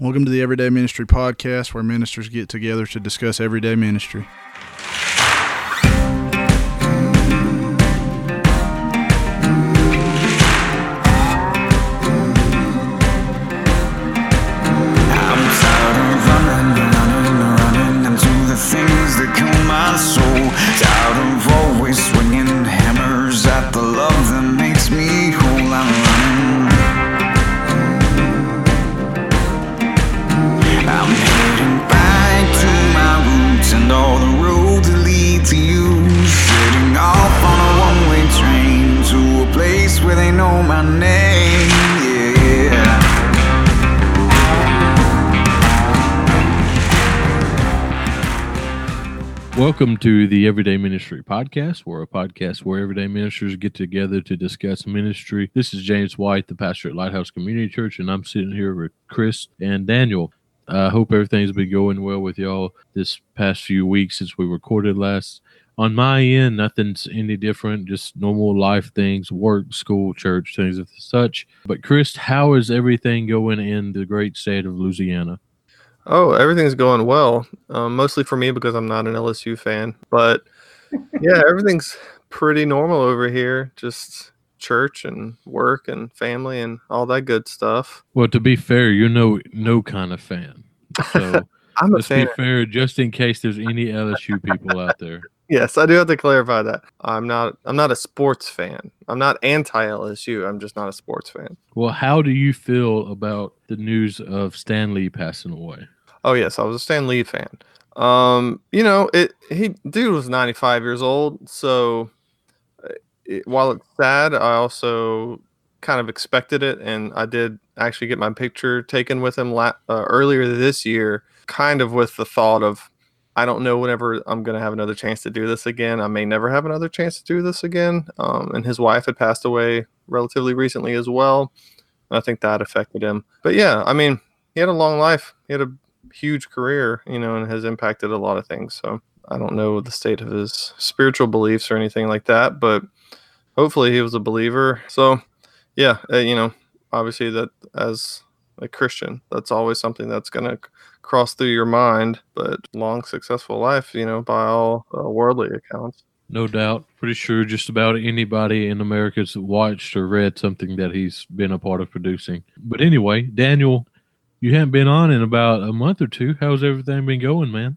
Welcome to the Everyday Ministry Podcast, where ministers get together to discuss everyday ministry. Welcome to the Everyday Ministry Podcast. We're a podcast where everyday ministers get together to discuss ministry. This is James White, the pastor at Lighthouse Community Church, and I'm sitting here with Chris and Daniel. I hope everything's been going well with y'all this past few weeks since we recorded last. On my end, nothing's any different, just normal life things, work, school, church, things of such. But Chris, how is everything going in the great state of Louisiana? Oh, everything's going well. Um, mostly for me because I'm not an LSU fan, but yeah, everything's pretty normal over here. Just church and work and family and all that good stuff. Well, to be fair, you're no no kind of fan. So I'm a let's fan. be fair, just in case there's any LSU people out there. Yes, I do have to clarify that. I'm not. I'm not a sports fan. I'm not anti LSU. I'm just not a sports fan. Well, how do you feel about the news of Stan Lee passing away? Oh yes, I was a Stan Lee fan. Um, you know, it he dude was 95 years old, so uh, it, while it's sad, I also kind of expected it, and I did actually get my picture taken with him la- uh, earlier this year, kind of with the thought of I don't know whenever I'm gonna have another chance to do this again. I may never have another chance to do this again. Um, and his wife had passed away relatively recently as well. and I think that affected him. But yeah, I mean, he had a long life. He had a huge career, you know, and has impacted a lot of things. So I don't know the state of his spiritual beliefs or anything like that, but hopefully he was a believer. So yeah, uh, you know, obviously that as a Christian, that's always something that's going to cross through your mind. But long, successful life, you know, by all uh, worldly accounts. No doubt. Pretty sure just about anybody in America's watched or read something that he's been a part of producing. But anyway, Daniel, you haven't been on in about a month or two. How's everything been going, man?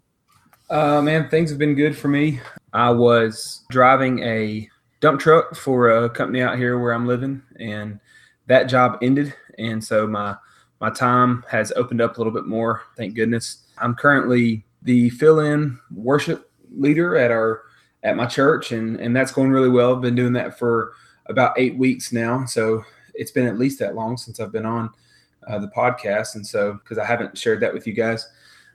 Uh, man, things have been good for me. I was driving a dump truck for a company out here where I'm living, and that job ended, and so my my time has opened up a little bit more. Thank goodness. I'm currently the fill-in worship leader at our at my church, and and that's going really well. I've been doing that for about eight weeks now, so it's been at least that long since I've been on uh, the podcast, and so because I haven't shared that with you guys,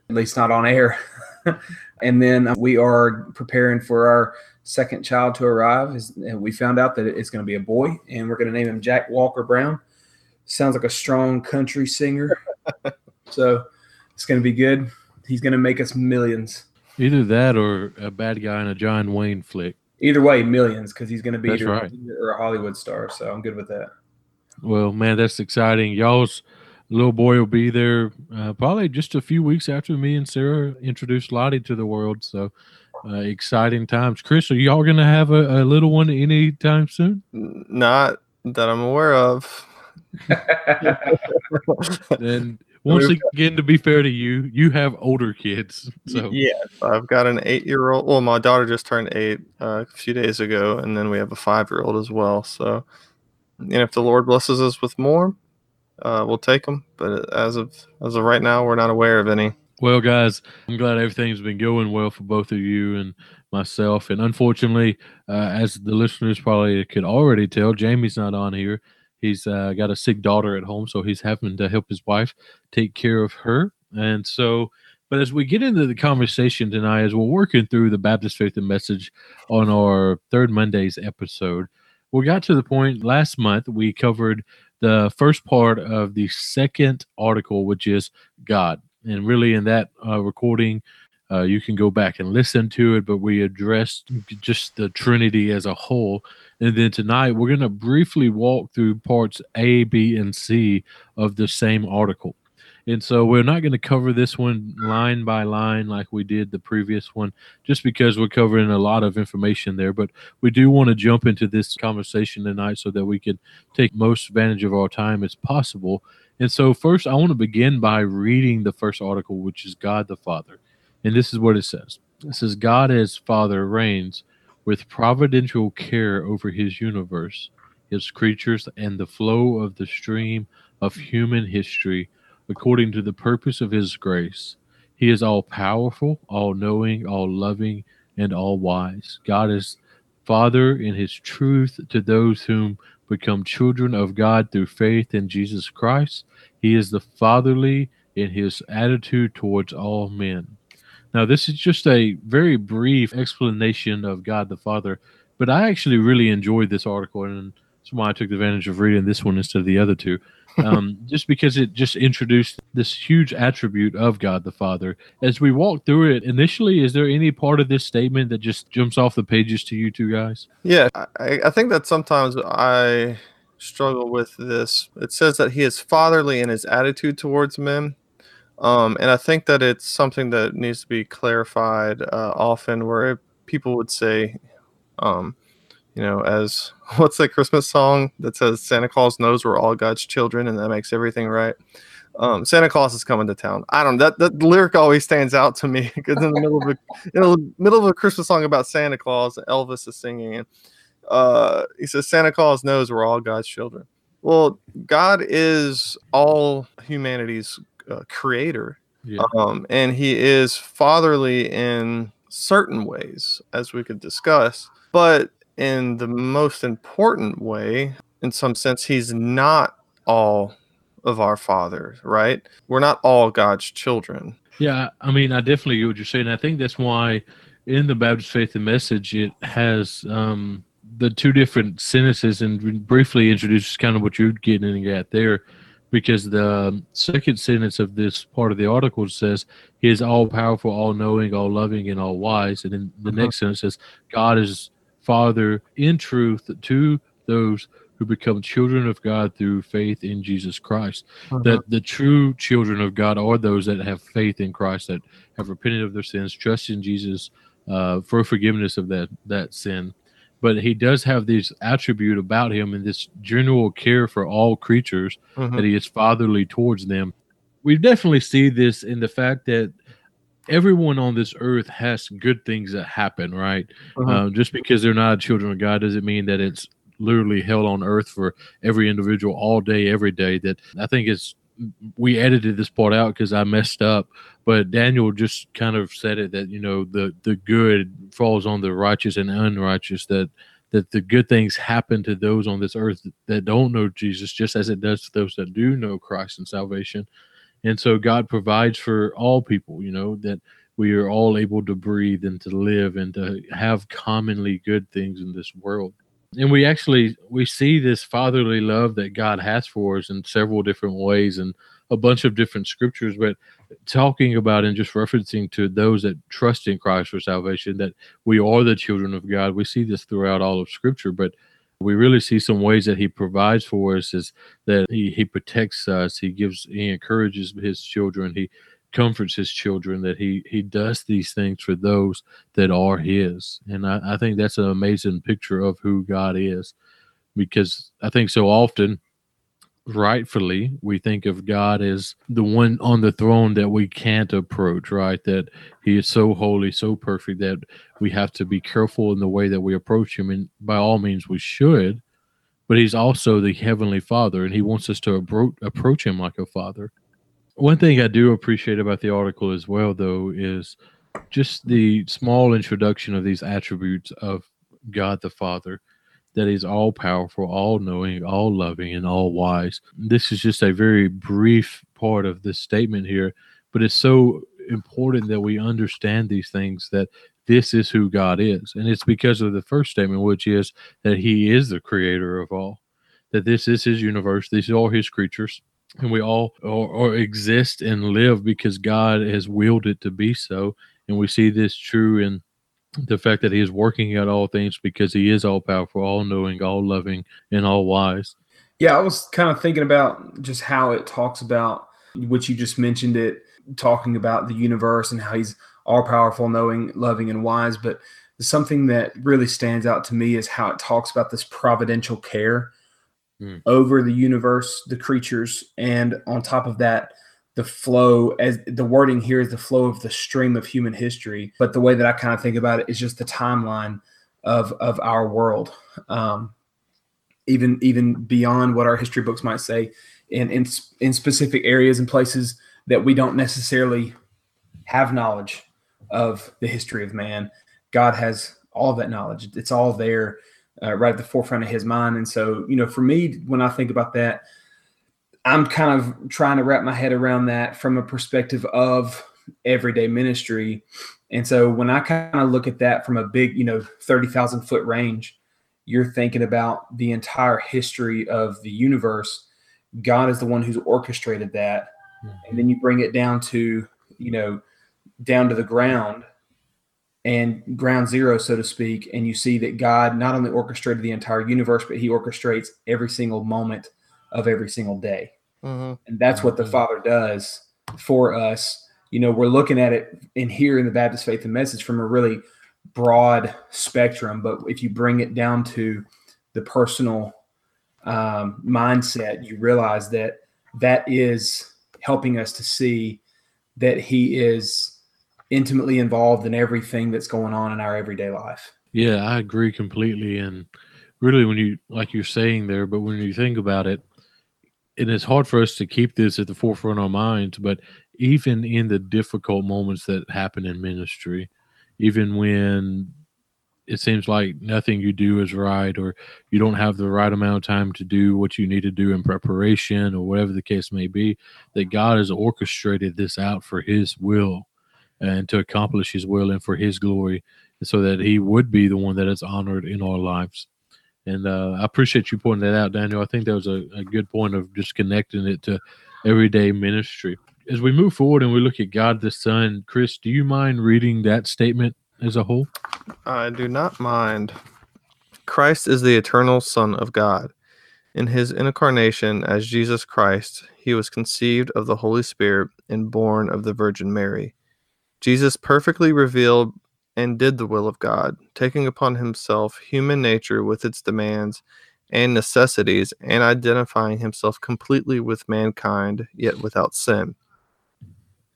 at least not on air. and then we are preparing for our second child to arrive. We found out that it's going to be a boy, and we're going to name him Jack Walker Brown. Sounds like a strong country singer, so it's going to be good. He's going to make us millions. Either that or a bad guy in a John Wayne flick. Either way, millions because he's going to be either, right. or a Hollywood star. So I'm good with that. Well, man, that's exciting. Y'all's little boy will be there uh, probably just a few weeks after me and Sarah introduced Lottie to the world. So uh, exciting times. Chris, are y'all going to have a, a little one anytime soon? Not that I'm aware of. And once again, to be fair to you, you have older kids. So Yes, I've got an eight-year-old. Well, my daughter just turned eight uh, a few days ago, and then we have a five-year-old as well. So, and if the Lord blesses us with more, uh, we'll take them. But as of as of right now, we're not aware of any. Well, guys, I'm glad everything's been going well for both of you and myself. And unfortunately, uh, as the listeners probably could already tell, Jamie's not on here. He's uh, got a sick daughter at home, so he's having to help his wife take care of her. And so, but as we get into the conversation tonight, as we're working through the Baptist Faith and Message on our third Monday's episode, we got to the point last month we covered the first part of the second article, which is God. And really, in that uh, recording, uh, you can go back and listen to it, but we addressed just the Trinity as a whole. And then tonight, we're going to briefly walk through parts A, B, and C of the same article. And so we're not going to cover this one line by line like we did the previous one, just because we're covering a lot of information there. But we do want to jump into this conversation tonight so that we can take most advantage of our time as possible. And so, first, I want to begin by reading the first article, which is God the Father. And this is what it says It says, God as Father reigns with providential care over his universe, his creatures, and the flow of the stream of human history according to the purpose of his grace. He is all powerful, all knowing, all loving, and all wise. God is Father in his truth to those whom become children of God through faith in Jesus Christ. He is the fatherly in his attitude towards all men. Now, this is just a very brief explanation of God the Father, but I actually really enjoyed this article, and that's why I took advantage of reading this one instead of the other two um, just because it just introduced this huge attribute of God the Father. As we walk through it initially, is there any part of this statement that just jumps off the pages to you two guys? Yeah, I, I think that sometimes I struggle with this. It says that he is fatherly in his attitude towards men. Um, and I think that it's something that needs to be clarified uh, often where people would say, um, you know, as what's that Christmas song that says Santa Claus knows we're all God's children and that makes everything right. Um, Santa Claus is coming to town. I don't that that lyric always stands out to me because in the middle of a in the middle of a Christmas song about Santa Claus, Elvis is singing and uh, he says Santa Claus knows we're all God's children. Well, God is all humanity's uh, creator, Yeah. um, and He is fatherly in certain ways, as we could discuss. But in the most important way, in some sense, he's not all of our father, right? We're not all God's children. Yeah, I mean, I definitely get what you're saying. I think that's why in the Baptist Faith and Message it has um, the two different sentences and briefly introduces kind of what you're getting at there, because the second sentence of this part of the article says He is all powerful, all knowing, all loving, and all wise, and then the Mhm. next sentence says God is Father in truth to those who become children of God through faith in Jesus Christ that the true children of God are those that have faith in Christ, that have repented of their sins, trust in Jesus uh, for forgiveness of that that sin. But he does have this attribute about him and this general care for all creatures Mhm. that he is fatherly towards them. We definitely see this in the fact that everyone on this earth has good things that happen, right? Mhm. Uh, just because they're not children of God doesn't mean that it's literally hell on earth for every individual all day, every day. That I think it's we edited this part out because I messed up, but Daniel just kind of said it that you know the the good falls on the righteous and unrighteous. That that the good things happen to those on this earth that don't know Jesus, just as it does to those that do know Christ and salvation. And so God provides for all people, you know, that we are all able to breathe and to live and to have commonly good things in this world. And we actually we see this fatherly love that God has for us in several different ways and a bunch of different scriptures, but talking about and just referencing to those that trust in Christ for salvation, that we are the children of God. We see this throughout all of Scripture, but we really see some ways that He provides for us is that He He protects us, He gives, He encourages His children, He comforts His children, that He He does these things for those that are His, and I, I think that's an amazing picture of who God is, because I think so often rightfully we think of God as the one on the throne that we can't approach, right? That he is so holy, so perfect that we have to be careful in the way that we approach him. And by all means, we should, but he's also the heavenly father and he wants us to appro- approach him like a father. One thing I do appreciate about the article as well, though, is just the small introduction of these attributes of God the Father that he's all powerful, all knowing, all loving, and all wise. This is just a very brief part of this statement here, but it's so important that we understand these things that this is who God is. And it's because of the first statement, which is that he is the creator of all, that this is his universe, these are all his creatures. And we all or, or exist and live because God has willed it to be so. And we see this true in the fact that he is working out all things because he is all powerful, all knowing, all loving, and all wise. Yeah, I was kind of thinking about just how it talks about which you just mentioned it, talking about the universe and how he's all powerful, knowing, loving, and wise. But something that really stands out to me is how it talks about this providential care Mm. over the universe, the creatures, and on top of that, the flow as the wording here is the flow of the stream of human history. But the way that I kind of think about it is just the timeline of of our world. Um, even even beyond what our history books might say in in, in specific areas and places that we don't necessarily have knowledge of the history of man god has all that knowledge it's all there uh, right at the forefront of his mind. And so you know for me when i think about that i'm kind of trying to wrap my head around that from a perspective of everyday ministry. And so when i kind of look at that from a big you know 30000 foot range you're thinking about the entire history of the universe. God is the one who's orchestrated that. And then you bring it down to you know down to the ground and ground zero so to speak and you see that god not only orchestrated the entire universe but he orchestrates every single moment of every single day. Hmm and that's what the Mhm. father does for us. You know we're looking at it in here in the baptist faith and message from a really broad spectrum but if you bring it down to the personal um, mindset you realize that that is helping us to see that he is intimately involved in everything that's going on in our everyday life Yeah, I agree completely. And really, when you, like you're saying there, but when you think about it, and it's hard for us to keep this at the forefront of our minds, but even in the difficult moments that happen in ministry, even when it seems like nothing you do is right, or you don't have the right amount of time to do what you need to do in preparation, or whatever the case may be, that God has orchestrated this out for His will and to accomplish His will and for His glory so that he would be the one that is honored in our lives. And uh, I appreciate you pointing that out, Daniel. I think that was a, a good point of just connecting it to everyday ministry. As we move forward and we look at God the Son, Chris, do you mind reading that statement as a whole? I do not mind. Christ is the eternal Son of God. In his incarnation as Jesus Christ, he was conceived of the Holy Spirit and born of the Virgin Mary. Jesus perfectly revealed and did the will of God, taking upon himself human nature with its demands and necessities, and identifying himself completely with mankind, yet without sin.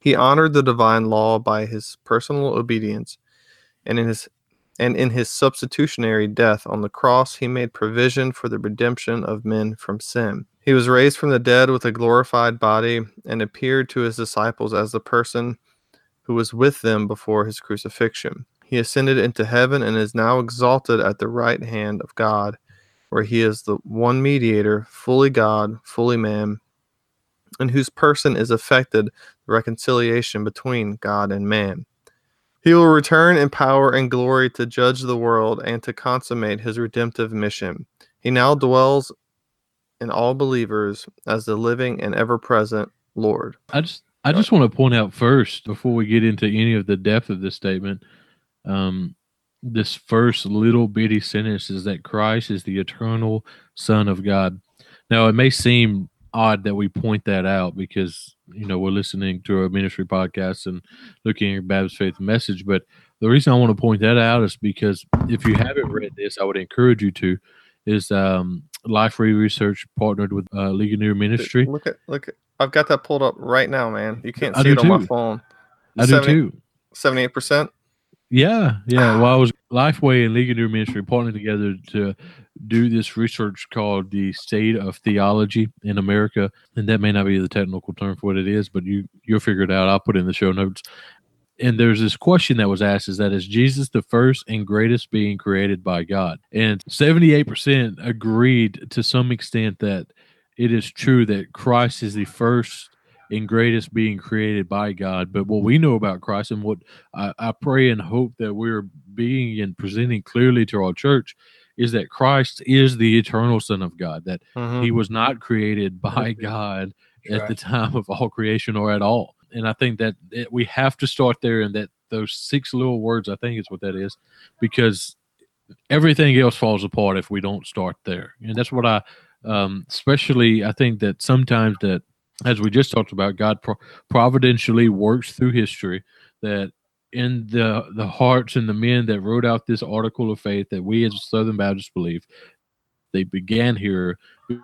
He honored the divine law by his personal obedience, and in his and in his substitutionary death on the cross, he made provision for the redemption of men from sin. He was raised from the dead with a glorified body and appeared to his disciples as the person who was with them before his crucifixion. He ascended into heaven and is now exalted at the right hand of God, where he is the one mediator, fully God, fully man, in whose person is effected the reconciliation between God and man. He will return in power and glory to judge the world and to consummate his redemptive mission. He now dwells in all believers as the living and ever present Lord. I just I just want to point out first before we get into any of the depth of this statement, um, this first little bitty sentence is that Christ is the eternal Son of God. Now it may seem odd that we point that out because you know we're listening to a ministry podcast and looking at Baptist Faith Message, but the reason I want to point that out is because if you haven't read this, I would encourage you to. Is um, Lifeway Research partnered with uh, Ministry? Look at look at I've got that pulled up right now, man. You can't I see it on my phone. I do too. 78%. Yeah, yeah. Well, I was Lifeway and Ligonier Ministry partnering together to do this research called the State of Theology in America, and that may not be the technical term for what it is, but you you'll figure it out. I'll put it in the show notes. And there's this question that was asked: Is that is Jesus the first and greatest being created by God? And 78% agreed to some extent that it is true that Christ is the first and greatest being created by God. But what we know about Christ and what I, I pray and hope that we're being and presenting clearly to our church is that Christ is the eternal Son of God, that Mhm. he was not created by God at the time of all creation or at all. And I think that, that we have to start there and that those six little words, I think is what that is, because everything else falls apart if we don't start there. And that's what I, um, especially, I think that sometimes that as we just talked about, God pro- providentially works through history that in the the hearts and the men that wrote out this article of faith that we as Southern Baptists believe, they began here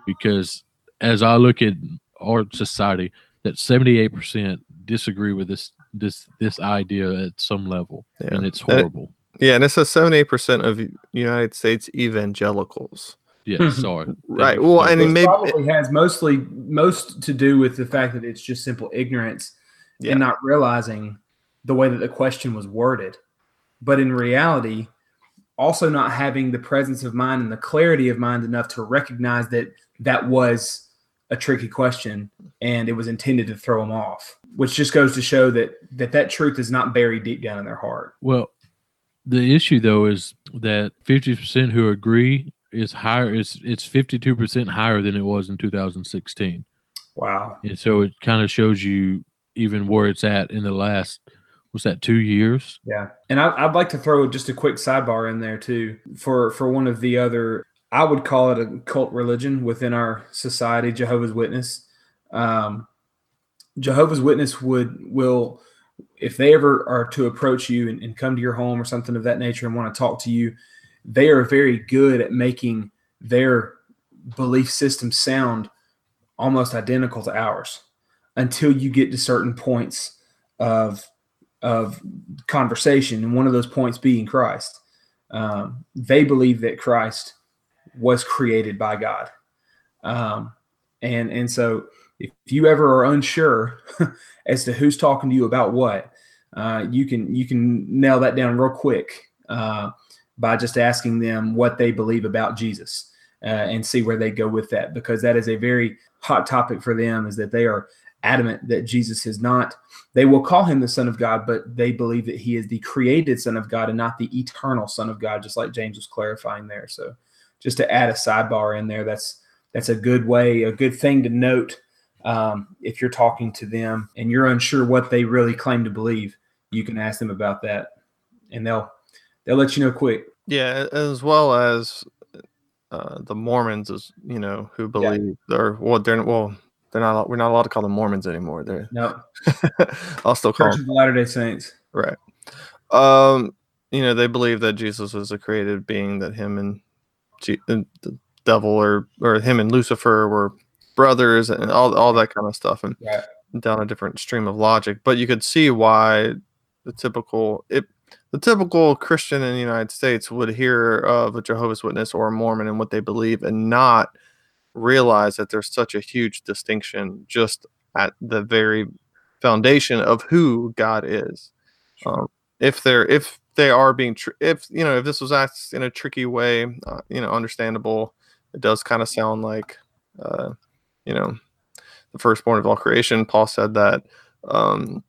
because as I look at our society, that 78% disagree with this this this idea at some level, Yeah. and it's horrible. Yeah, and it says seventy eight percent of United States evangelicals. Yeah, sorry. Right. Well, and it maybe probably has mostly most to do with the fact that it's just simple ignorance Yeah. and not realizing the way that the question was worded. But in reality, also not having the presence of mind and the clarity of mind enough to recognize that that was a tricky question and it was intended to throw them off, which just goes to show that that, that truth is not buried deep down in their heart. Well, the issue though is that fifty percent who agree is higher. It's it's fifty two percent higher than it was in two thousand sixteen, Wow. and so it kind of shows you even where it's at in the last was that two years? Yeah, and I, I'd like to throw just a quick sidebar in there too for for one of the other. I would call it a cult religion within our society, Jehovah's Witness. Um, Jehovah's Witness would will if they ever are to approach you and, and come to your home or something of that nature and want to talk to you, they are very good at making their belief system sound almost identical to ours until you get to certain points of of conversation, and one of those points being Christ. Um, they believe that Christ was created by God, um, and and so if you ever are unsure as to who's talking to you about what, uh, you can you can nail that down real quick. Uh, by just asking them what they believe about Jesus uh, and see where they go with that because that is a very hot topic for them is that they are adamant that Jesus is not. They will call him the son of God but they believe that he is the created son of God and not the eternal son of God just like James was clarifying there. So just to add a sidebar in there that's that's a good way a good thing to note um, if you're talking to them and you're unsure what they really claim to believe you can ask them about that and they'll they'll let you know quick Yeah, as well as uh, the Mormons, is you know, who believe or well, they're well, they're not. We're not allowed to call them Mormons anymore. They're. no I'll still call church them of the latter-day saints right. Um, you know, they believe that Jesus was a created being. That him and G- and the devil, or or him and Lucifer, were brothers, and all all that kind of stuff, and Right. down a different stream of logic. But you could see why the typical it the typical Christian in the United States would hear of a Jehovah's Witness or a Mormon and what they believe and not realize that there's such a huge distinction just at the very foundation of who God is. Um, if they're if they are being tr- if you know if this was asked in a tricky way, uh, you know, understandable. It does kind of sound like, uh, you know, the firstborn of all creation. Paul said that. Um,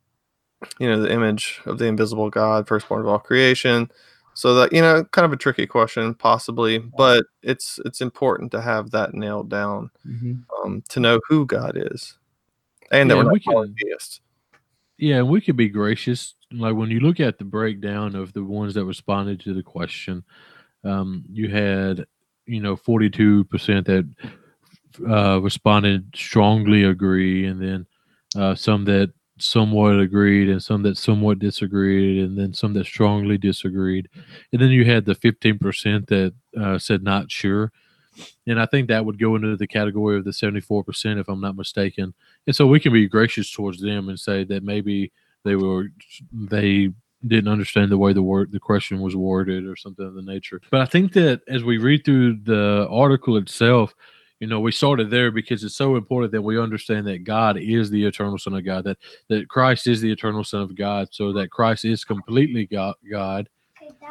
you know the image of the invisible god firstborn of all creation. So that you know kind of a tricky question possibly but it's it's important to have that nailed down um, to know who god is and that Yeah, we're not can- polytheists. Yeah, we could be gracious. Like when you look at the breakdown of the ones that responded to the question, um, you had, you know, 42% that uh, responded strongly agree, and then uh, some that somewhat agreed, and some that somewhat disagreed, and then some that strongly disagreed. And then you had the 15% that uh, said not sure. And I think that would go into the category of the 74%, if I'm not mistaken. And so we can be gracious towards them and say that maybe they were they didn't understand the way the word the question was worded or something of the nature. But I think that as we read through the article itself, you know, we started there because it's so important that we understand that God is the eternal Son of God, that that Christ is the eternal Son of God, so that Christ is completely God. God.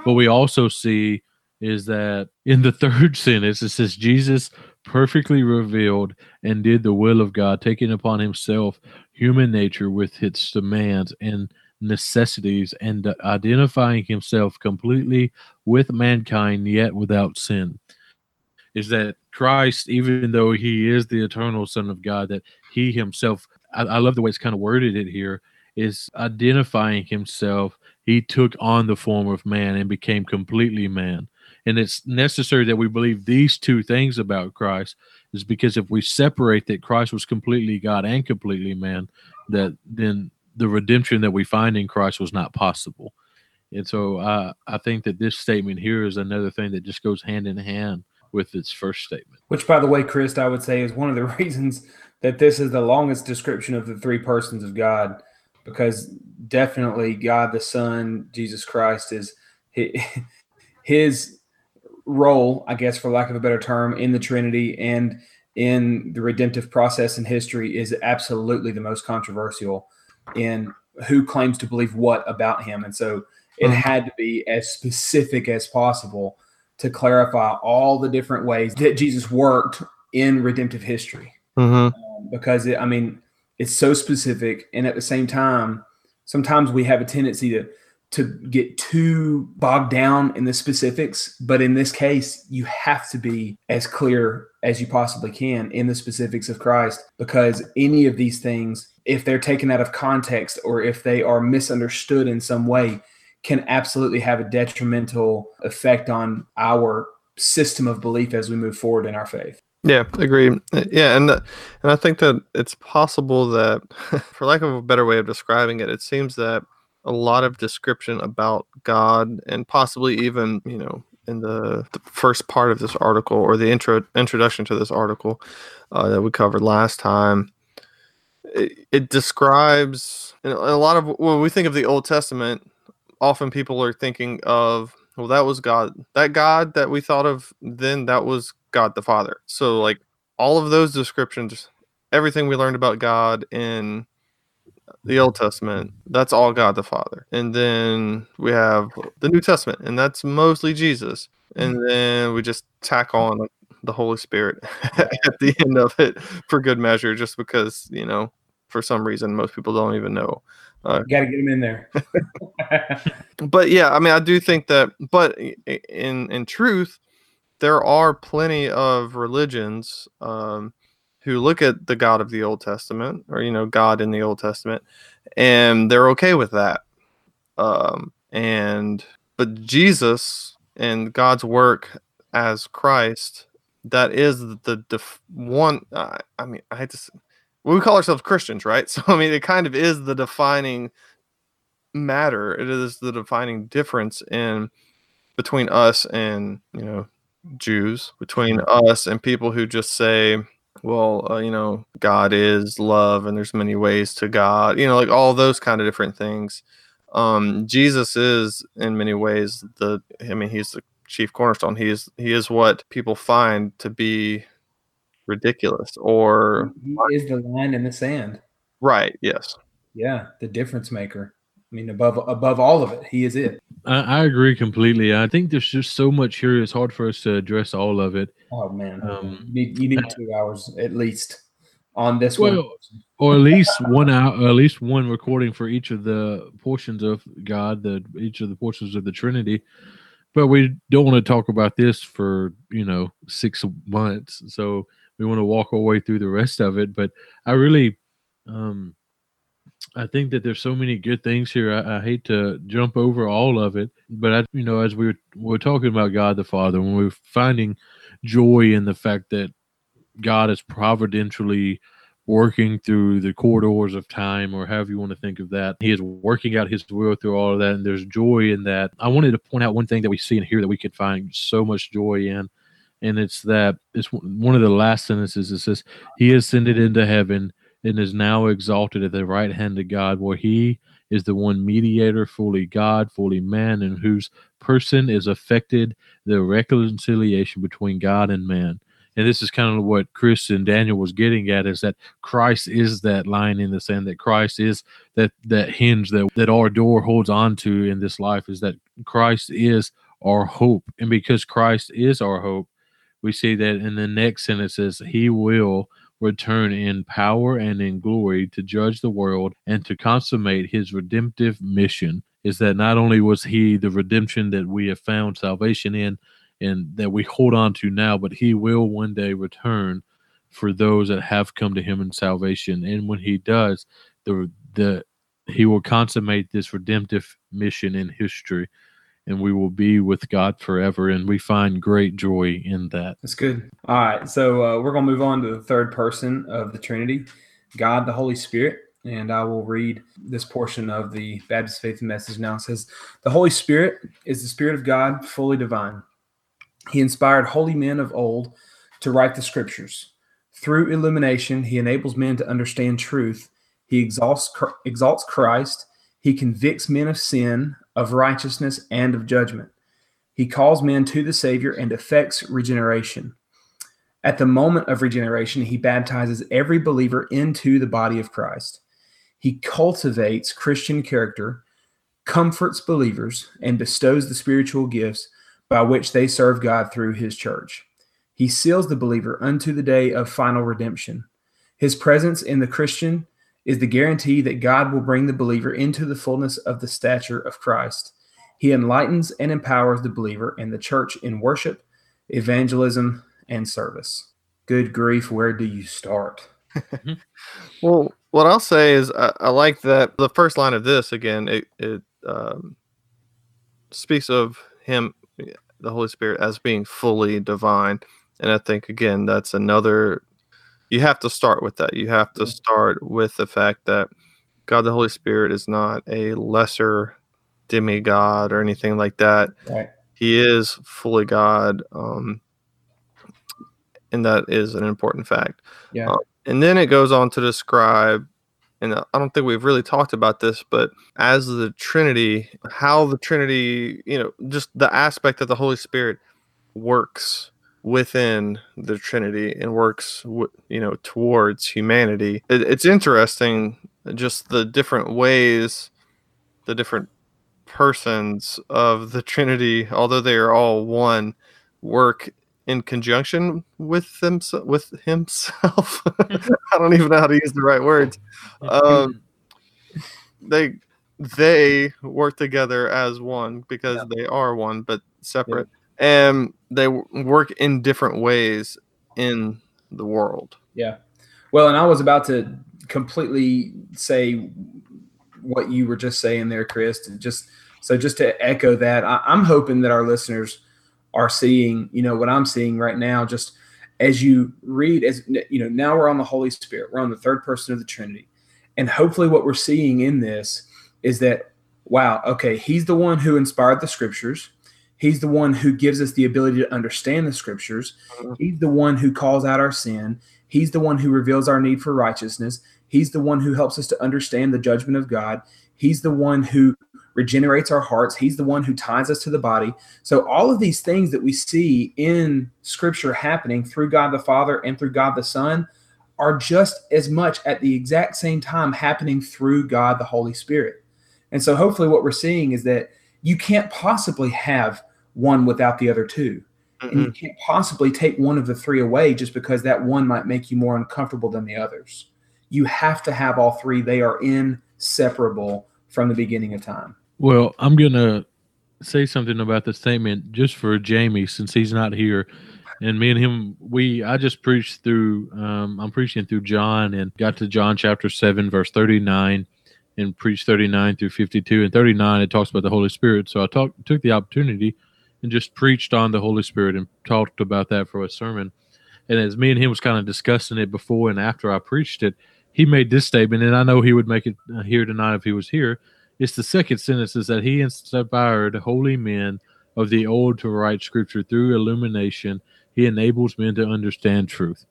But we also see is that in the third sentence it says Jesus perfectly revealed and did the will of God, taking upon himself human nature with its demands and necessities and identifying himself completely with mankind yet without sin is that christ even though he is the eternal son of god that he himself i, I love the way it's kind of worded it here is identifying himself he took on the form of man and became completely man And it's necessary that we believe these two things about Christ is because if we separate that Christ was completely God and completely man, that then the redemption that we find in Christ was not possible. And so uh, I think that this statement here is another thing that just goes hand in hand with its first statement. Which, by the way, Chris, I would say is one of the reasons that this is the longest description of the three persons of God, because definitely God the Son, Jesus Christ, is his role, I guess, for lack of a better term, in the Trinity and in the redemptive process in history is absolutely the most controversial in who claims to believe what about him. And so it Mhm. had to be as specific as possible to clarify all the different ways that Jesus worked in redemptive history. Mm-hmm. Um, because it, I mean, it's so specific, and at the same time, sometimes we have a tendency to to get too bogged down in the specifics. But in this case, you have to be as clear as you possibly can in the specifics of Christ, because any of these things, if they're taken out of context or if they are misunderstood in some way, can absolutely have a detrimental effect on our system of belief as we move forward in our faith. Yeah, agreed. Uh, Yeah, and and I think that it's possible that, for lack of a better way of describing it, it seems that a lot of description about God and possibly even you know in the, the first part of this article or the intro introduction to this article uh, that we covered last time, it, it describes a lot of when we think of the Old Testament, often people are thinking of well that was God that God that we thought of then that was God the Father. So like all of those descriptions, everything we learned about God in the Old Testament, that's all God the Father. And then we have the New Testament, and that's mostly Jesus. And mm. then we just tack on the Holy Spirit at the end of it for good measure, just because, you know, for some reason most people don't even know. Got to get them in there. But yeah, I mean, I do think that, but i- i- in in truth, there are plenty of religions um, who look at the God of the Old Testament, or you know, God in the Old Testament, and they're okay with that. Um, and but Jesus and God's work as Christ, that is the def- one. Uh, I mean, I hate to. We call ourselves Christians, right? So I mean, it kind of is the defining matter. It is the defining difference in between us and you know Jews, between us and people who just say, well, uh, you know, God is love, and there's many ways to God. You know, like all those kind of different things. Um, Jesus is in many ways the. I mean, he's the chief cornerstone. He is he is what people find to be ridiculous or he is the line in the sand. right. Yes. Yeah, the difference maker. I mean, above above all of it, he is it. I, I agree completely. I think there's just so much here. It's hard for us to address all of it. Oh man, Um, you need, you need two hours at least on this one. Or at least one hour, at least one recording for each of the portions of God, the each of the portions of the Trinity. But we don't want to talk about this for you know six months, so we want to walk our way through the rest of it. But I really, um, I think that there's so many good things here. I, I hate to jump over all of it, but I, you know, as we were, we we're talking about God the Father, when we're finding joy in the fact that God is providentially working through the corridors of time or however you want to think of that. He is working out his will through all of that, and there's joy in that. I wanted to point out one thing that we see in here that we could find so much joy in, and it's that it's one of the last sentences. It says, He ascended into heaven and is now exalted at the right hand of God, where he is the one mediator, fully God, fully man, in whose person is affected the reconciliation between God and man and this is kind of what Chris and Daniel was getting at is that Christ is that line in the sand that Christ is that that hinge that that our door holds on to in this life is that Christ is our hope and because Christ is our hope we see that in the next sentence says he will return in power and in glory to judge the world and to consummate his redemptive mission is that not only was he the redemption that we have found salvation in and that we hold on to now, but he will one day return for those that have come to him in salvation. And when he does, the the he will consummate this redemptive mission in history. And we will be with God forever. And we find great joy in that. That's good. All right. So uh, we're going to move on to the third person of the Trinity, God the Holy Spirit. And I will read this portion of the Baptist Faith Message now. It says, The Holy Spirit is the Spirit of God, fully divine. He inspired holy men of old to write the scriptures. Through illumination, he enables men to understand truth. He exalts, exalts Christ. He convicts men of sin, of righteousness, and of judgment. He calls men to the Savior and effects regeneration. At the moment of regeneration, he baptizes every believer into the body of Christ. He cultivates Christian character, comforts believers, and bestows the spiritual gifts by which they serve God through his church. He seals the believer unto the day of final redemption. His presence in the Christian is the guarantee that God will bring the believer into the fullness of the stature of Christ. He enlightens and empowers the believer and the church in worship, evangelism, and service. Good grief, where do you start? well, what I'll say is I, I, like that the first line of this again. It, it um, speaks of him, the Holy Spirit, as being fully divine, and I think again that's another. You have to start with that. You have to start with the fact that God, the Holy Spirit, is not a lesser demigod or anything like that. Right. He is fully God, um, and that is an important fact. Yeah. Uh, and then it goes on to describe, and I don't think we've really talked about this, but as the Trinity, how the Trinity, you know, just the aspect that the Holy Spirit works within the Trinity and works, you know, towards humanity. It, it's interesting, just the different ways, the different persons of the Trinity, although they are all one, work in conjunction with them with himself. I don't even know how to use the right words. Um, they they work together as one because yeah. they are one but separate, yeah. And they work in different ways in the world. Yeah. Well, and I was about to completely say what you were just saying there, Chris. Just so just to echo that, I, I'm hoping that our listeners are seeing, you know, what I'm seeing right now, just as you read, as you know, now we're on the Holy Spirit, we're on the third person of the Trinity. And hopefully, what we're seeing in this is that, wow, okay, he's the one who inspired the scriptures. He's the one who gives us the ability to understand the scriptures. Mm-hmm. He's the one who calls out our sin. He's the one who reveals our need for righteousness. He's the one who helps us to understand the judgment of God. He's the one who regenerates our hearts. He's the one who ties us to the body. So, all of these things that we see in Scripture happening through God the Father and through God the Son are just as much at the exact same time happening through God the Holy Spirit. And so, hopefully, what we're seeing is that you can't possibly have one without the other 2 mm-hmm. And you can't possibly take one of the three away just because that one might make you more uncomfortable than the others. You have to have all three, they are inseparable from the beginning of time. Well, I'm gonna say something about the statement just for Jamie since he's not here. And me and him, we I just preached through. Um, I'm preaching through John and got to John chapter seven, verse thirty nine, and preached thirty nine through fifty two. And thirty nine, it talks about the Holy Spirit. So I talked, took the opportunity, and just preached on the Holy Spirit and talked about that for a sermon. And as me and him was kind of discussing it before and after I preached it, he made this statement, and I know he would make it uh, here tonight if he was here it's the second sentence is that he inspired holy men of the old to write scripture through illumination. He enables men to understand truth.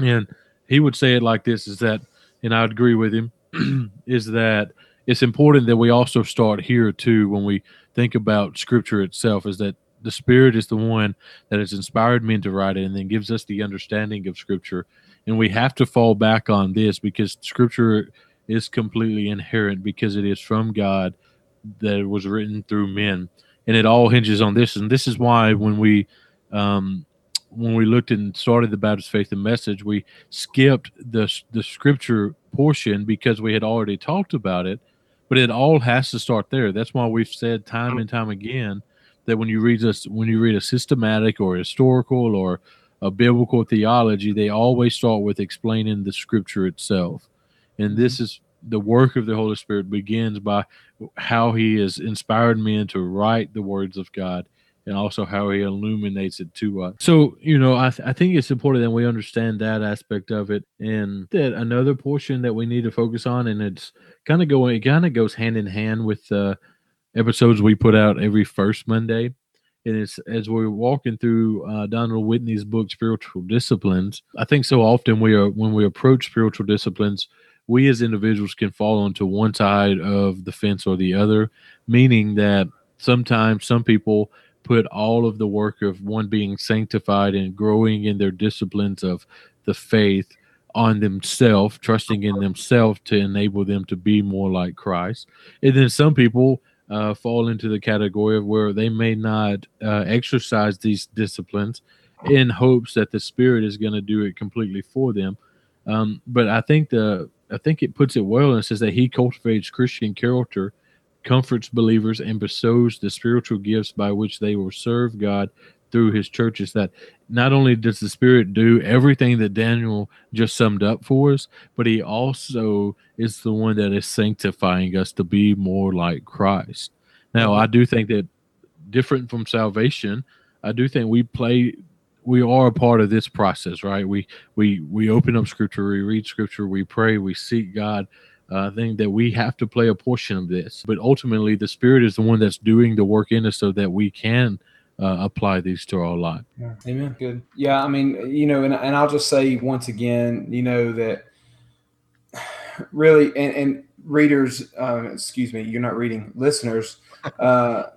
And he would say it like this is that, and I agree with him, is that it's important that we also start here too when we think about scripture itself, is that the Spirit is the one that has inspired men to write it and then gives us the understanding of scripture. And we have to fall back on this because scripture is completely inerrant because it is from God that was written through men, and it all hinges on this. And this is why when we um, when we looked and started the Baptist Faith and Message, we skipped the the scripture portion because we had already talked about it. But it all has to start there. That's why we've said time mm-hmm. and time again that when you read this, when you read a systematic or historical or a biblical theology, they always start with explaining the scripture itself. And this mm-hmm. is the work of the Holy Spirit begins by how He has inspired men to write the words of God and also how He illuminates it to us. So, you know, I, th- I think it's important that we understand that aspect of it. And that another portion that we need to focus on, and it's kind of going, it kind of goes hand in hand with the uh, episodes we put out every first Monday. And it's as we're walking through uh, Donald Whitney's book, Spiritual Disciplines. I think so often we are, when we approach spiritual disciplines, we as individuals can fall onto one side of the fence or the other, meaning that sometimes some people put all of the work of one being sanctified and growing in their disciplines of the faith on themselves, trusting in themselves to enable them to be more like Christ. And then some people uh, fall into the category of where they may not uh, exercise these disciplines in hopes that the Spirit is going to do it completely for them. Um, but I think the I think it puts it well and says that he cultivates Christian character, comforts believers, and bestows the spiritual gifts by which they will serve God through his churches. That not only does the Spirit do everything that Daniel just summed up for us, but he also is the one that is sanctifying us to be more like Christ. Now, I do think that different from salvation, I do think we play we are a part of this process, right? We we we open up scripture, we read scripture, we pray, we seek God. Uh, I think that we have to play a portion of this, but ultimately the Spirit is the one that's doing the work in us, so that we can uh, apply these to our life. Yeah. Amen. Good. Yeah, I mean, you know, and and I'll just say once again, you know that really, and, and readers, uh, excuse me, you're not reading, listeners. Uh,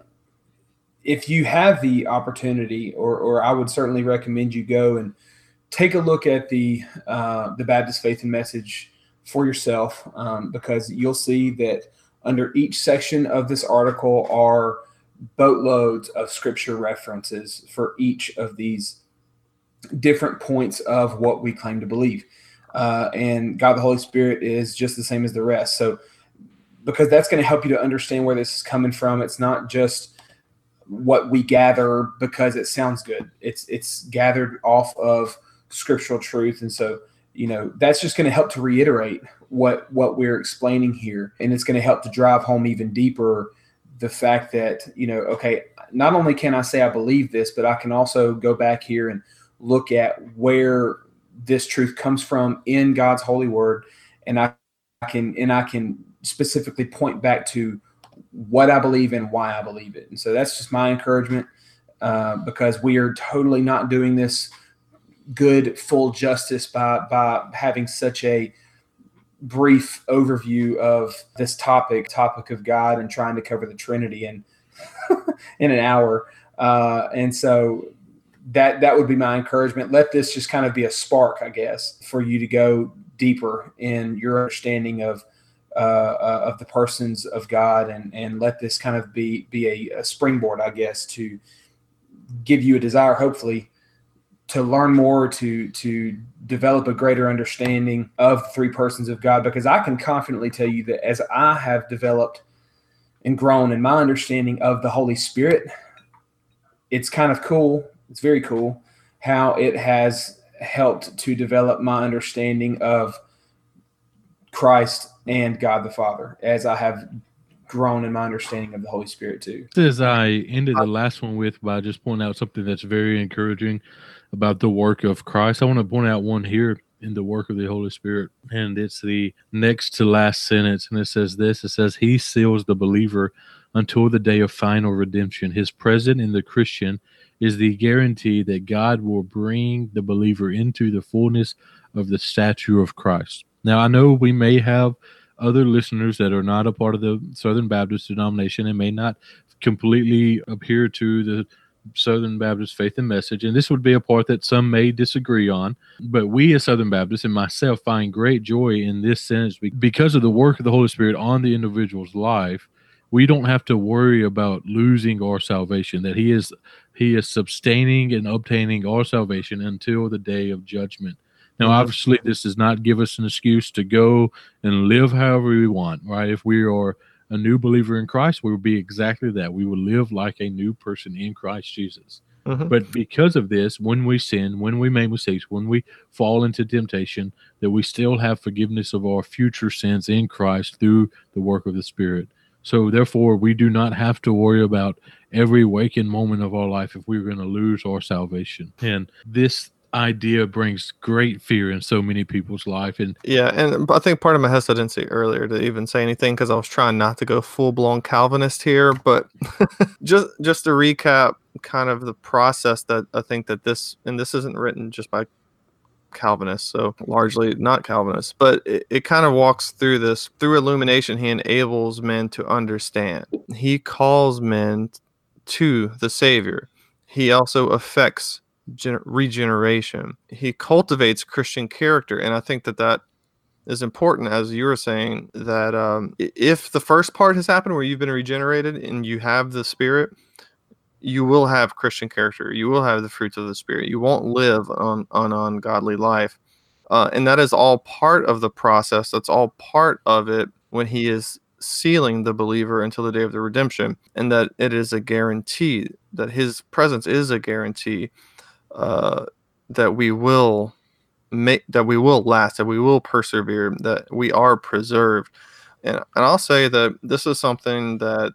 if you have the opportunity, or, or I would certainly recommend you go and take a look at the uh, the Baptist Faith and Message for yourself, um, because you'll see that under each section of this article are boatloads of scripture references for each of these different points of what we claim to believe. Uh, and God the Holy Spirit is just the same as the rest. So, because that's going to help you to understand where this is coming from. It's not just what we gather because it sounds good. It's it's gathered off of scriptural truth, and so you know that's just going to help to reiterate what what we're explaining here, and it's going to help to drive home even deeper the fact that you know okay, not only can I say I believe this, but I can also go back here and look at where this truth comes from in God's holy word, and I can and I can specifically point back to what I believe and why I believe it. And so that's just my encouragement uh, because we are totally not doing this good full justice by by having such a brief overview of this topic topic of God and trying to cover the Trinity in in an hour. Uh, and so that that would be my encouragement. Let this just kind of be a spark, I guess, for you to go deeper in your understanding of uh, uh, of the persons of God, and and let this kind of be be a, a, springboard, I guess, to give you a desire, hopefully, to learn more, to to develop a greater understanding of the three persons of God. Because I can confidently tell you that as I have developed and grown in my understanding of the Holy Spirit, it's kind of cool. It's very cool how it has helped to develop my understanding of Christ and God the Father as I have grown in my understanding of the Holy Spirit too. As I ended the last one with by just pointing out something that's very encouraging about the work of Christ, I want to point out one here in the work of the Holy Spirit, and it's the next to last sentence, and it says this: it says, "He seals the believer until the day of final redemption. His presence in the Christian is the guarantee that God will bring the believer into the fullness of the stature of Christ." Now, I know we may have other listeners that are not a part of the Southern Baptist denomination and may not completely adhere to the Southern Baptist faith and message. And this would be a part that some may disagree on. But we as Southern Baptists and myself find great joy in this sentence because of the work of the Holy Spirit on the individual's life. We don't have to worry about losing our salvation, that He is He is sustaining and obtaining our salvation until the day of judgment. Now, mm-hmm. obviously, this does not give us an excuse to go and live however we want, right? If we are a new believer in Christ, we will be exactly that. We will live like a new person in Christ Jesus. Mhm. But because of this, when we sin, when we make mistakes, when we fall into temptation, that we still have forgiveness of our future sins in Christ through the work of the Spirit. So therefore, we do not have to worry about every waking moment of our life if we're going to lose our salvation. And this idea brings great fear in so many people's life. And Yeah, and I think part of my hesitancy earlier to even say anything because I was trying not to go full blown Calvinist here, but just just to recap, kind of the process that I think that this and this isn't written just by Calvinists, so largely not Calvinists, but it, it kind of walks through this through illumination. He enables men to understand. He calls men to the Savior. He also effects gen- regeneration. He cultivates Christian character, and I think that that is important, as you were saying, that um, if the first part has happened where you've been regenerated and you have the Spirit, you will have Christian character. You will have the fruits of the Spirit. You won't live on an ungodly life, uh, and that is all part of the process. That's all part of it when He is sealing the believer until the day of the redemption, and that it is a guarantee that His presence is a guarantee uh, that we will make that we will last, that we will persevere, that we are preserved. And and I'll say that this is something that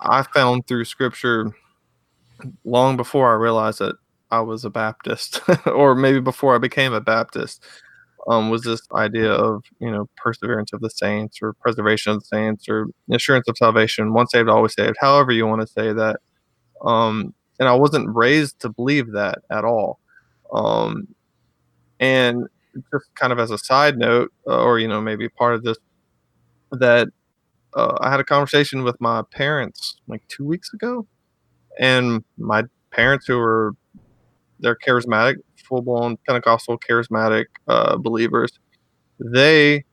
I found through scripture long before I realized that I was a Baptist, or maybe before I became a Baptist. Um, was this idea of you know perseverance of the saints or preservation of the saints or assurance of salvation once saved always saved however you want to say that um, and I wasn't raised to believe that at all. Um, and just kind of as a side note, uh, or you know, maybe part of this, that uh, I had a conversation with my parents like two weeks ago, and my parents, who were they're charismatic, full blown Pentecostal charismatic uh, believers, they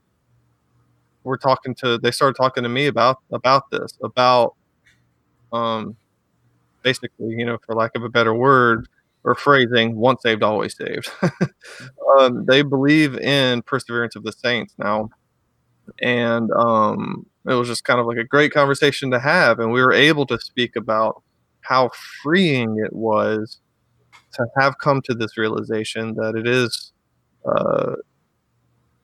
were talking to they started talking to me about about this about um basically you know for lack of a better word or phrasing once saved always saved. Um, they believe in perseverance of the saints now. And um, it was just kind of like a great conversation to have and we were able to speak about how freeing it was to have come to this realization that it is uh,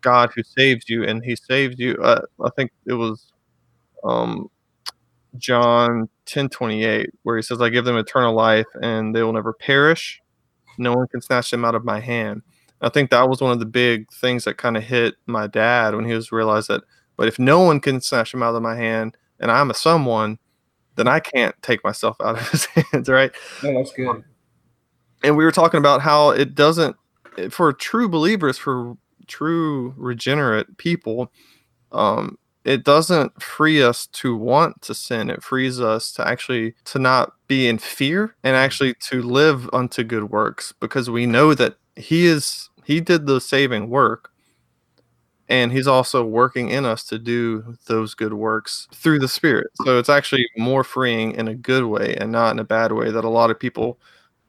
god who saves you and he saves you uh, i think it was um, john 10 28 where he says i give them eternal life and they will never perish no one can snatch them out of my hand I think that was one of the big things that kind of hit my dad when he was realized that. But if no one can snatch them out of my hand, and I'm a someone, then I can't take myself out of his hands, right? No, that's good. And we were talking about how it doesn't, for true believers, for true regenerate people, um, it doesn't free us to want to sin. It frees us to actually to not be in fear and mm-hmm. actually to live unto good works because we know that He is he did the saving work and he's also working in us to do those good works through the spirit. So it's actually more freeing in a good way and not in a bad way that a lot of people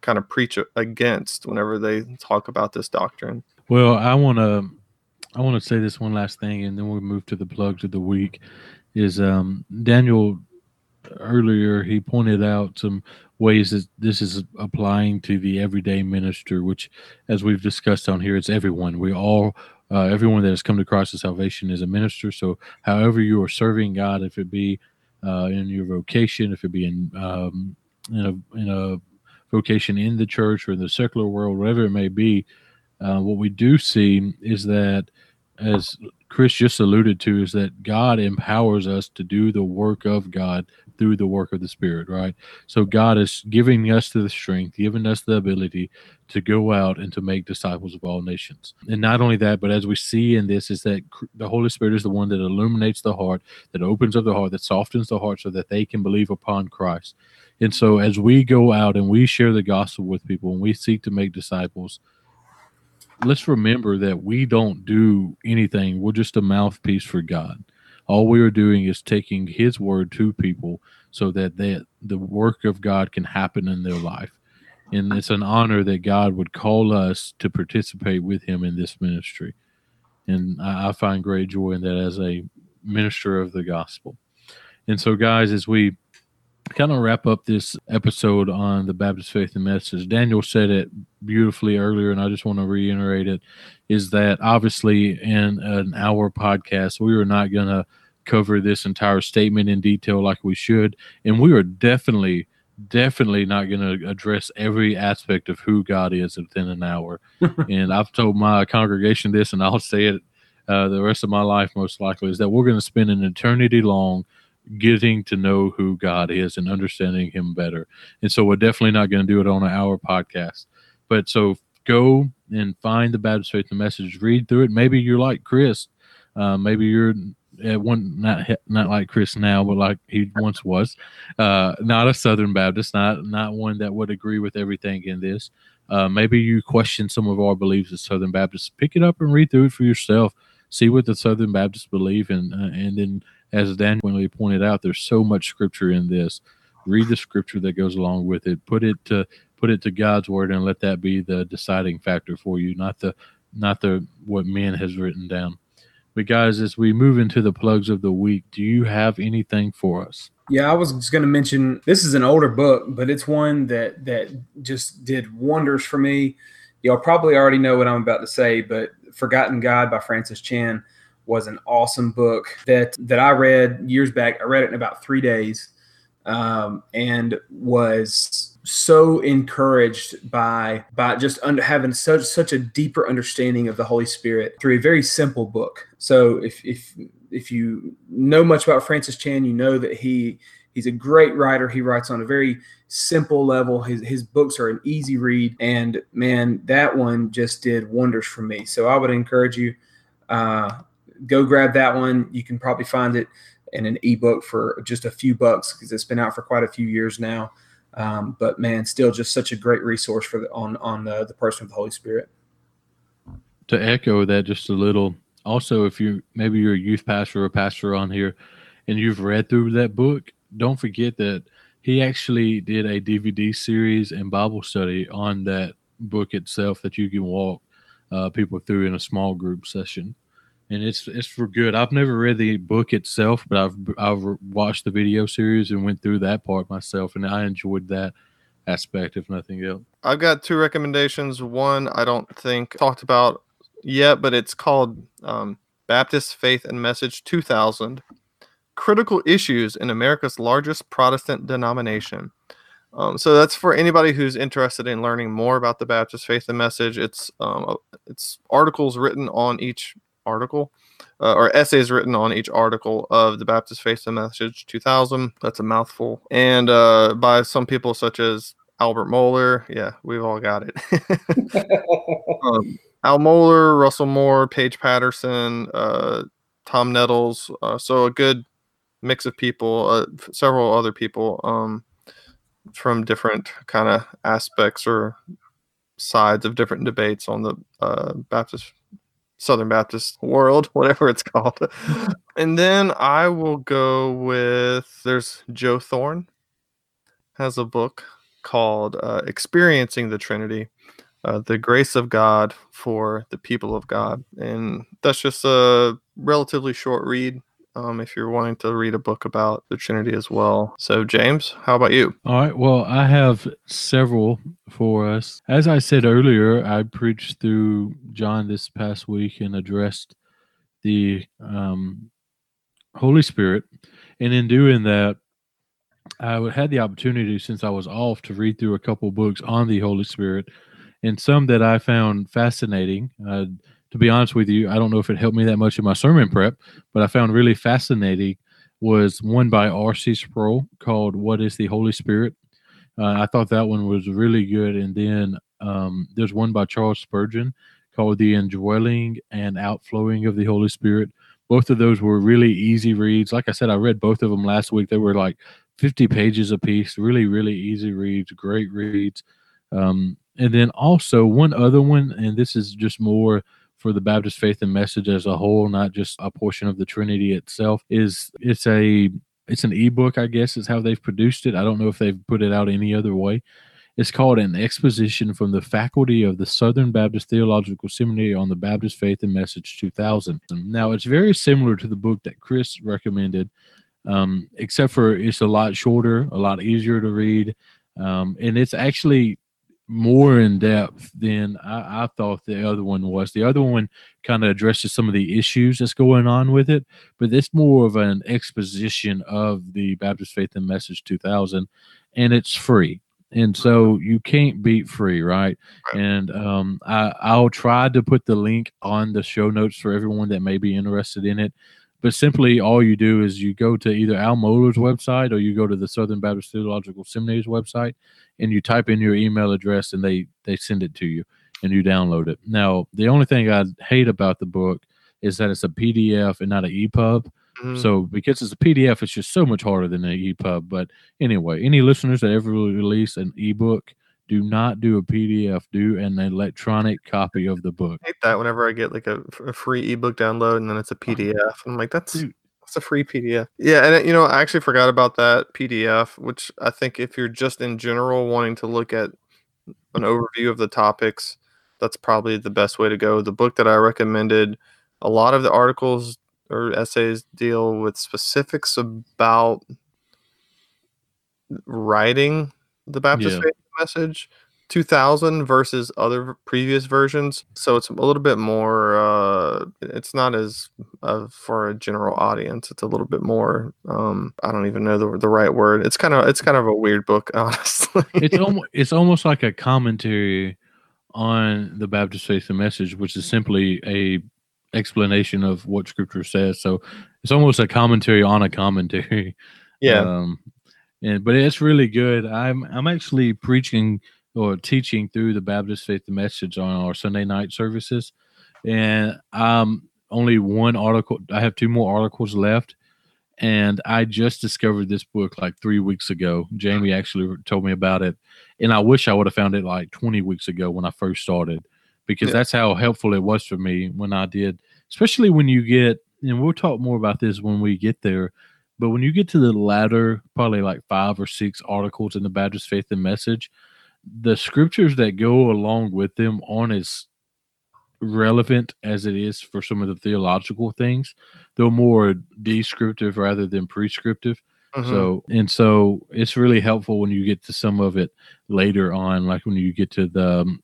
kind of preach against whenever they talk about this doctrine. Well, I want to I want to say this one last thing, and then we'll move to the plugs of the week. Is um, Daniel earlier he pointed out some ways that this is applying to the everyday minister, which, as we've discussed on here, it's everyone. We all uh, everyone that has come to Christ of salvation is a minister. So, however you are serving God, if it be uh, in your vocation, if it be in um, in a in a vocation in the church or in the secular world, whatever it may be, uh, what we do see is that, as Chris just alluded to, is that God empowers us to do the work of God through the work of the Spirit, right? So God is giving us the strength, giving us the ability to go out and to make disciples of all nations. And not only that, but as we see in this, is that the Holy Spirit is the one that illuminates the heart, that opens up the heart, that softens the heart so that they can believe upon Christ. And so as we go out and we share the gospel with people and we seek to make disciples, let's remember that we don't do anything. We're just a mouthpiece for God. All we are doing is taking His word to people so that they, the work of God can happen in their life. And it's an honor that God would call us to participate with Him in this ministry. And I, I find great joy in that as a minister of the gospel. And so, guys, as we kind of wrap up this episode on the Baptist Faith and Message, Daniel said it beautifully earlier, and I just want to reiterate it is that obviously in an hour podcast, we are not going to cover this entire statement in detail like we should. And we are definitely, definitely not going to address every aspect of who God is within an hour. and I've told my congregation this, and I'll say it uh, the rest of my life, most likely, is that we're going to spend an eternity long getting to know who God is and understanding Him better. And so we're definitely not going to do it on an hour podcast. But so go and find the Baptist Faith and Message, read through it. Maybe you're like Chris. Uh, maybe you're uh, one not not like Chris now, but like he once was. Uh, not a Southern Baptist, not not one that would agree with everything in this. Uh, maybe you question some of our beliefs as Southern Baptists. Pick it up and read through it for yourself. See what the Southern Baptists believe, and uh, and then as Daniel pointed out, there's so much scripture in this. Read the scripture that goes along with it. Put it to put it to God's word, and let that be the deciding factor for you, not the not the what man has written down. But guys, as we move into the plugs of the week, do you have anything for us? Yeah, I was just going to mention this is an older book, but it's one that that just did wonders for me. Y'all probably already know what I'm about to say, but Forgotten God by Francis Chan was an awesome book that that I read years back. I read it in about three days, um, and was so encouraged by by just under, having such such a deeper understanding of the Holy Spirit through a very simple book. So if if if you know much about Francis Chan, you know that he he's a great writer. He writes on a very simple level. His his books are an easy read, and man, that one just did wonders for me. So I would encourage you. Uh, go grab that one. You can probably find it in an ebook for just a few bucks because it's been out for quite a few years now. Um, but man, still just such a great resource for the, on on the, the person of the Holy Spirit. To echo that just a little, also if you maybe you're a youth pastor or a pastor on here, and you've read through that book, don't forget that he actually did a DVD series and Bible study on that book itself that you can walk uh, people through in a small group session and it's it's for good. I've never read the book itself, but I've I've watched the video series and went through that part myself, and I enjoyed that aspect, if nothing else. I've got two recommendations. One I don't think talked about yet, but it's called um, Baptist Faith and Message 2000: Critical Issues in America's Largest Protestant Denomination. Um, so that's for anybody who's interested in learning more about the Baptist faith and message. It's um, it's articles written on each article uh, or essays written on each article of the Baptist Faith and Message 2000. That's a mouthful. And uh, by some people such as Albert Mohler. Yeah, we've all got it. um, Al Mohler, Russell Moore, Paige Patterson, uh, Tom Nettles. Uh, so a good mix of people, uh, several other people um, from different kind of aspects or sides of different debates on the uh, Baptist Southern Baptist world, whatever it's called. and then I will go with there's Joe Thorn has a book called uh, Experiencing the Trinity, uh, the grace of God for the people of God. And that's just a relatively short read um, if you're wanting to read a book about the Trinity as well. So, James, how about you? All right. Well, I have several for us. As I said earlier, I preached through John this past week and addressed the um, Holy Spirit. And in doing that, I had the opportunity, since I was off, to read through a couple books on the Holy Spirit and some that I found fascinating. To be honest with you, I don't know if it helped me that much in my sermon prep, but I found really fascinating was one by R.C. Sproul called "What Is the Holy Spirit." Uh, I thought that one was really good, and then um, there's one by Charles Spurgeon called "The Indwelling and Outflowing of the Holy Spirit." Both of those were really easy reads. Like I said, I read both of them last week. They were like 50 pages a piece. Really, really easy reads. Great reads. Um, and then also one other one, and this is just more for the Baptist faith and message as a whole, not just a portion of the Trinity itself, is it's a it's an ebook, I guess, is how they've produced it. I don't know if they've put it out any other way. It's called an exposition from the faculty of the Southern Baptist Theological Seminary on the Baptist Faith and Message 2000. Now, it's very similar to the book that Chris recommended um, except for it's a lot shorter, a lot easier to read, um, and it's actually more in depth than I, I, thought the other one was. The other one kind of addresses some of the issues that's going on with it, but it's more of an exposition of the Baptist Faith and Message 2000, and it's free. And so you can't beat free, right? And um, I, I'll try to put the link on the show notes for everyone that may be interested in it. But simply, all you do is you go to either Al Mohler's website or you go to the Southern Baptist Theological Seminary's website, and you type in your email address and they they send it to you and you download it. Now, the only thing I hate about the book is that it's a PDF and not an EPUB. Mm-hmm. So because it's a PDF, it's just so much harder than an EPUB. But anyway, any listeners that ever release an ebook, do not do a PDF. Do an electronic copy of the book. I hate that whenever I get like a, a free ebook download and then it's a uh-huh. PDF. I'm like, that's Dude, it's a free PDF. Yeah, and uh, you know, I actually forgot about that PDF, which I think if you're just in general wanting to look at an overview of the topics, that's probably the best way to go. The book that I recommended, a lot of the articles or essays deal with specifics about writing the Baptist yeah. Message 2000 versus other previous versions. So it's a little bit more uh it's not as uh, for a general audience it's a little bit more um i don't even know the, the right word. It's kind of it's kind of a weird book honestly. It's almost it's almost like a commentary on the baptist faith and message which is simply a explanation of what scripture says. So it's almost a commentary on a commentary. Yeah. Um and but it's really good i'm i'm actually preaching or teaching through the Baptist Faith Message on our Sunday night services. And um only one article I have two more articles left. And I just discovered this book like three weeks ago. Jamie actually told me about it. And I wish I would have found it like 20 weeks ago when I first started, because yeah. that's how helpful it was for me when I did, especially when you get, and we'll talk more about this when we get there. But when you get to the latter, probably like five or six articles in the Baptist Faith and Message, the scriptures that go along with them aren't as relevant as it is for some of the theological things. They're more descriptive rather than prescriptive. Mm-hmm. So and so it's really helpful when you get to some of it later on, like when you get to the um,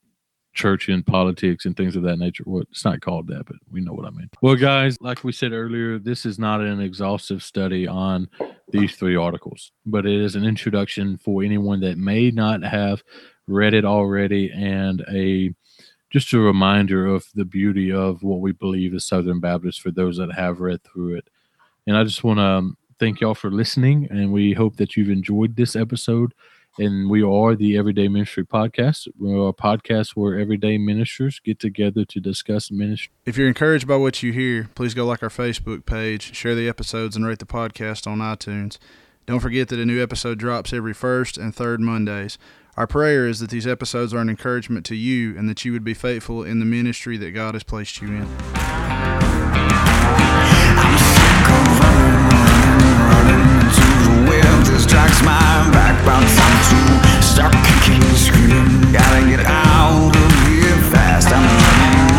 church and politics and things of that nature. Well, it's not called that, but we know what I mean. Well, guys, like we said earlier, this is not an exhaustive study on these three articles, but it is an introduction for anyone that may not have read it already and a just a reminder of the beauty of what we believe as Southern Baptists for those that have read through it. And I just want to um, thank y'all for listening, and we hope that you've enjoyed this episode and we are the Everyday Ministry Podcast. We're a podcast where everyday ministers get together to discuss ministry. If you're encouraged by what you hear, please go like our Facebook page, share the episodes, and rate the podcast on iTunes. Don't forget that a new episode drops every first and third Mondays. Our prayer is that these episodes are an encouragement to you and that you would be faithful in the ministry that God has placed you in. My back bounce I'm too stuck kicking screaming Gotta get out of here fast. I'm running